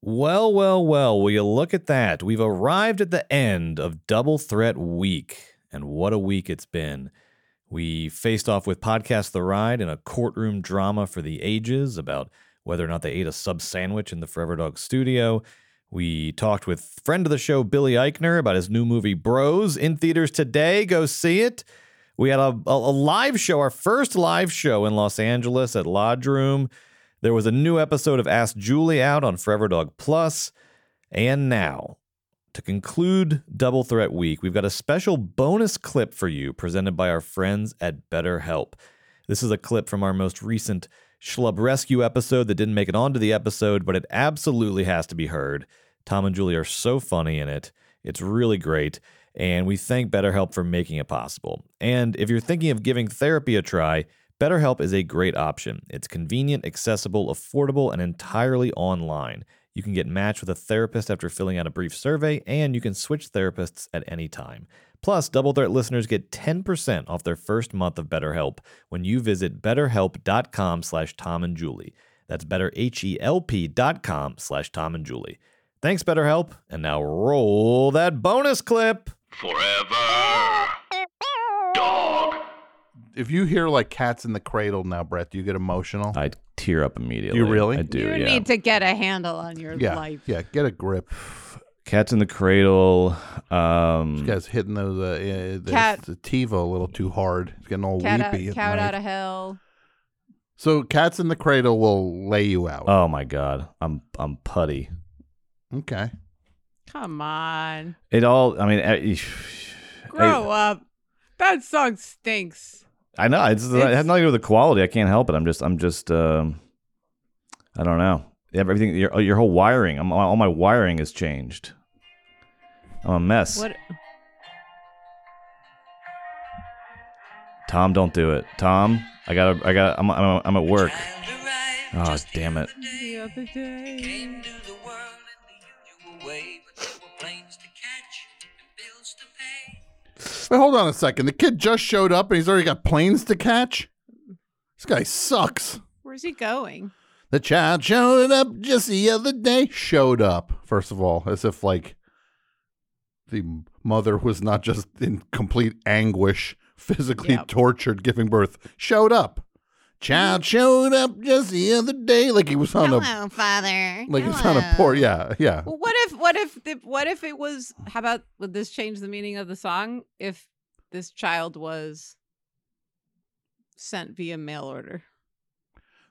Well, well, well, will you look at that? We've arrived at the end of Double Threat Week, and what a week it's been. We faced off with Podcast The Ride in a courtroom drama for the ages about whether or not they ate a sub sandwich in the Forever Dog studio. We talked with friend of the show, Billy Eichner, about his new movie Bros in theaters today. Go see it. We had a, a, a live show, our first live show in Los Angeles at Lodge Room. There was a new episode of Ask Julie out on Forever Dog Plus. And now, to conclude Double Threat Week, we've got a special bonus clip for you presented by our friends at BetterHelp. This is a clip from our most recent Schlub Rescue episode that didn't make it onto the episode, but it absolutely has to be heard. Tom and Julie are so funny in it. It's really great. And we thank BetterHelp for making it possible. And if you're thinking of giving therapy a try, BetterHelp is a great option. It's convenient, accessible, affordable, and entirely online. You can get matched with a therapist after filling out a brief survey, and you can switch therapists at any time. Plus, Double Threat listeners get 10% off their first month of BetterHelp when you visit betterhelp.com slash Tom and Julie. That's betterhelp.com slash Tom and Julie. Thanks, BetterHelp. And now roll that bonus clip. Forever. Dog. If you hear like cats in the cradle now, Brett, do you get emotional? I tear up immediately. You really? I do, you yeah. need to get a handle on your yeah, life. yeah. Get a grip. Cats in the Cradle. Um, This guy's hitting those uh, uh, the, Cat- the TiVo a little too hard. He's getting all Cat, weepy. at cat night. out of hell. So cats in the cradle will lay you out. oh my god, I'm I'm putty. okay. Come on. It all. I mean, eh, Grow up. That song stinks. I know it's, it has nothing to do with the quality. I can't help it. I'm just I'm just um, I don't know. Everything your your whole wiring. I'm, all my wiring has changed. I'm a mess. What? Tom, don't do it. Tom, I gotta I got I'm I'm, I'm at work. Oh damn it. Wait, hold on a second. The kid just showed up and he's already got planes to catch. This guy sucks. Where's he going? The child showed up just the other day. Showed up, first of all, as if like the mother was not just in complete anguish, physically Yep. tortured, giving birth. Showed up. Child showed up just the other day, like he was on a Hello, father. like he was on a poor. Yeah, yeah. Well, what if what if the, what if it was? How about would this change the meaning of the song if this child was sent via mail order?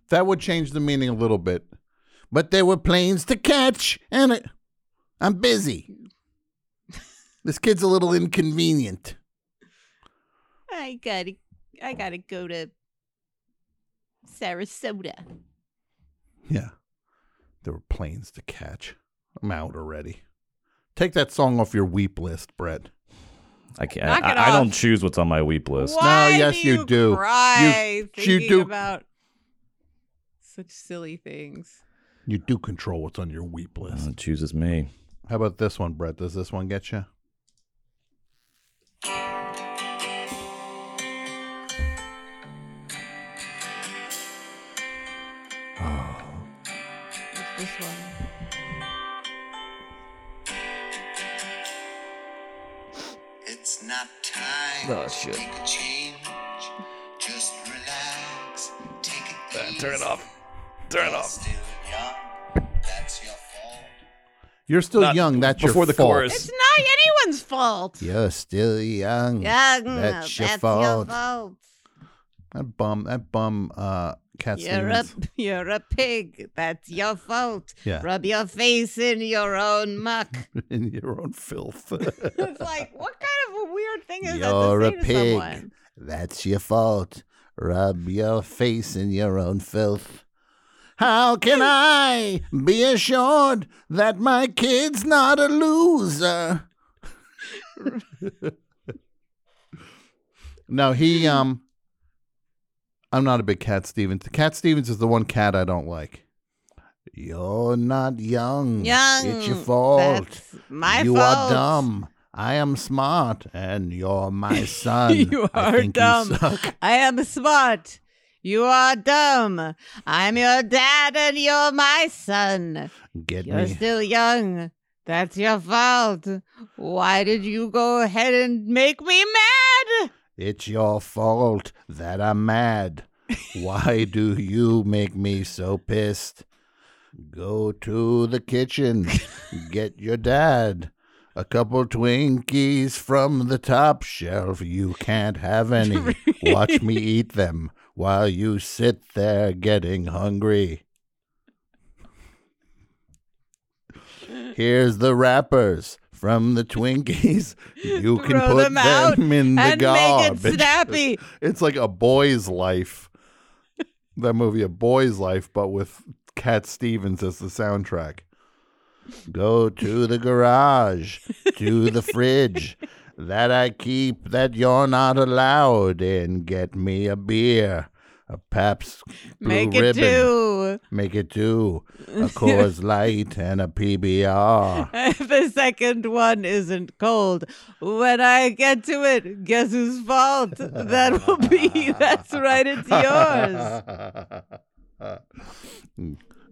That would change the meaning a little bit. But there were planes to catch, and I, I'm busy. this kid's a little inconvenient. I gotta I gotta go to Sarasota. Yeah. There were planes to catch. I'm out already. Take that song off your weep list, Brett. I can't. Knock I, it I don't choose what's on my weep list. Why yes, do you do. Cry You- you do. about such silly things. You do control what's on your weep list. Oh, it chooses me. How about this one, Brett? Does this one get you? This one? It's not time Oh, shit. to make a change. Just relax. Take it easy. turn it off. Turn it You're off. Still young. That's your fault. You're still Not young. That's your before the fault. chorus. It's not anyone's fault. You're still young. Young, That's your fault. fault. That bum. That bum. Uh, You're a you're a pig. That's your fault. Yeah. Rub your face in your own muck. in your own filth. it's like, what kind of a weird thing is that You're that a to say to pig. someone? That's your fault. Rub your face in your own filth. How can I be assured that my kid's not a loser? no, he um I'm not a big Cat Stevens. Cat Stevens is the one cat I don't like. You're not young. Young. It's your fault. That's my you fault. are dumb. I am smart, and you're my son. you I are think dumb. You. I am smart. You are dumb. I'm your dad and you're my son. Get me. You're me. still young. That's your fault. Why did you go ahead and make me mad? It's your fault that I'm mad. Why do you make me so pissed? Go to the kitchen, get your dad. A couple Twinkies from the top shelf. You can't have any. Watch me eat them while you sit there getting hungry. Here's the wrappers from the Twinkies. You can Throw put them out them in the and garbage. make it snappy. It's like a boy's life. That movie, A Boy's Life, but with Cat Stevens as the soundtrack. Go to the garage, to the fridge that I keep that you're not allowed in. Get me a beer, a Pabst Blue Make it Ribbon. two. Make it two, a Coors Light and a PBR. the second one isn't cold. When I get to it, guess whose fault? That will be. That's right, it's yours.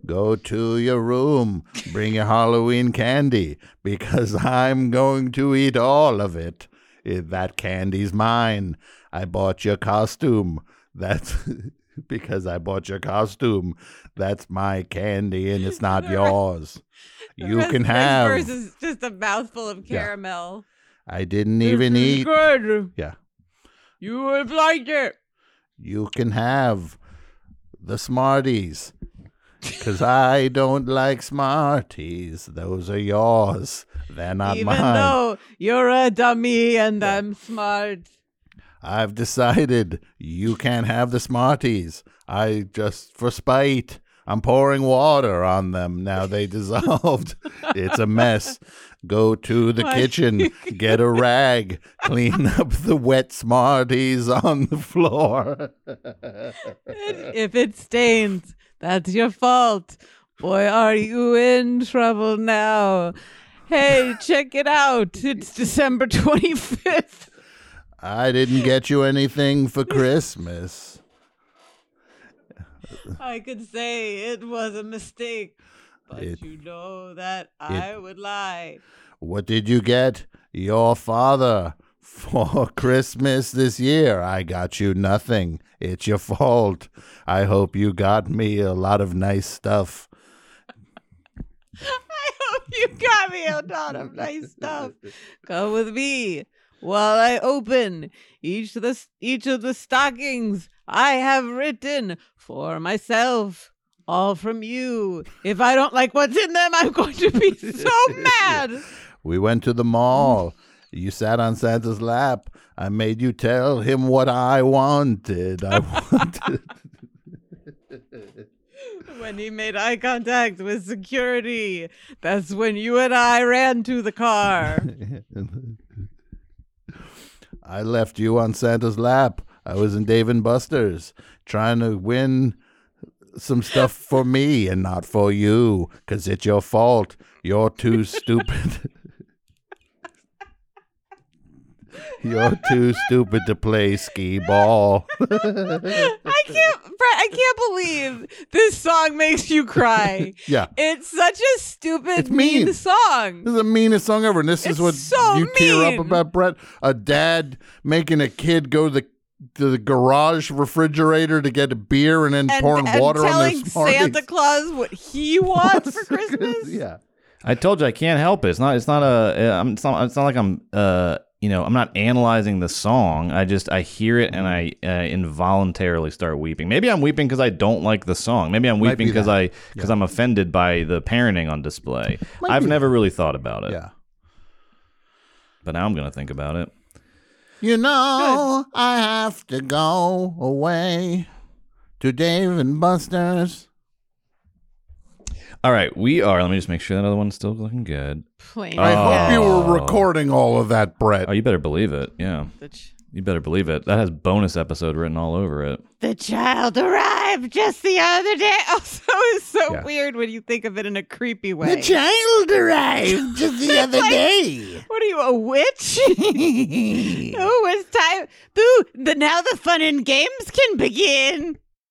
Go to your room, bring your Halloween candy, because I'm going to eat all of it. That candy's mine. I bought your costume. That's because I bought your costume. That's my candy, and it's not yours. You can have. verse is just a mouthful of Yeah. caramel. I didn't even eat. Good. Yeah. You would have liked it. You can have the Smarties. Because I don't like Smarties. Those are yours. They're not Even mine. though you're a dummy and I'm smart. I've decided you can't have the Smarties. I just, for spite, I'm pouring water on them. Now they dissolved. it's a mess. Go to the Why- kitchen, get a rag, clean up the wet Smarties on the floor. if it stains, that's your fault. Boy, are you in trouble now. Hey, check it out. It's December 25th. I didn't get you anything for Christmas. I could say it was a mistake, but It- you know that I would lie. What did you get your father for Christmas this year? I got you nothing. It's your fault. I hope you got me a lot of nice stuff. I hope you got me a lot of nice stuff. Come with me while I open each of the each of the stockings I have written for myself. All from you. If I don't like what's in them, I'm going to be so mad. We went to the mall. You sat on Santa's lap. I made you tell him what I wanted. I wanted. When he made eye contact with security, that's when you and I ran to the car. I left you on Santa's lap. I was in Dave and Buster's trying to win some stuff for me and not for you because it's your fault. You're too stupid. You're too stupid to play skee ball. I can't, Brett, I can't believe this song makes you cry. yeah. It's such a stupid, It's mean, mean. song. This is the meanest song ever. And this It's is what so you tear up about, Brett. A dad making a kid go to the to the garage refrigerator to get a beer and then And, pouring and water on telling their Smarties. Santa Claus what he wants for Christmas. yeah. I told you I can't help it. It's not. It's not a. uh, It's not. It's not like I'm. Uh. You know. I'm not analyzing the song. I just. I hear it and I uh, involuntarily start weeping. Maybe I'm weeping because I don't like the song. Maybe I'm Might weeping because that. I because I'm offended by the parenting on display. Might I've be never really thought about it. Yeah. But now I'm gonna think about it. You know, I have to go away to Dave and Buster's. All right, we are. Let me just make sure that other one's still looking good. Plain I Oh. hope you were oh. recording all of that, Brett. Oh, you better believe it. Yeah, the, ch- you better believe it. That has bonus episode written all over it. the child arrived just the other day. Also, it's so Yeah. weird when you think of it in a creepy way. the child arrived just the other day. what are you, a witch? oh, it's time. Ooh, the, now the fun and games can begin.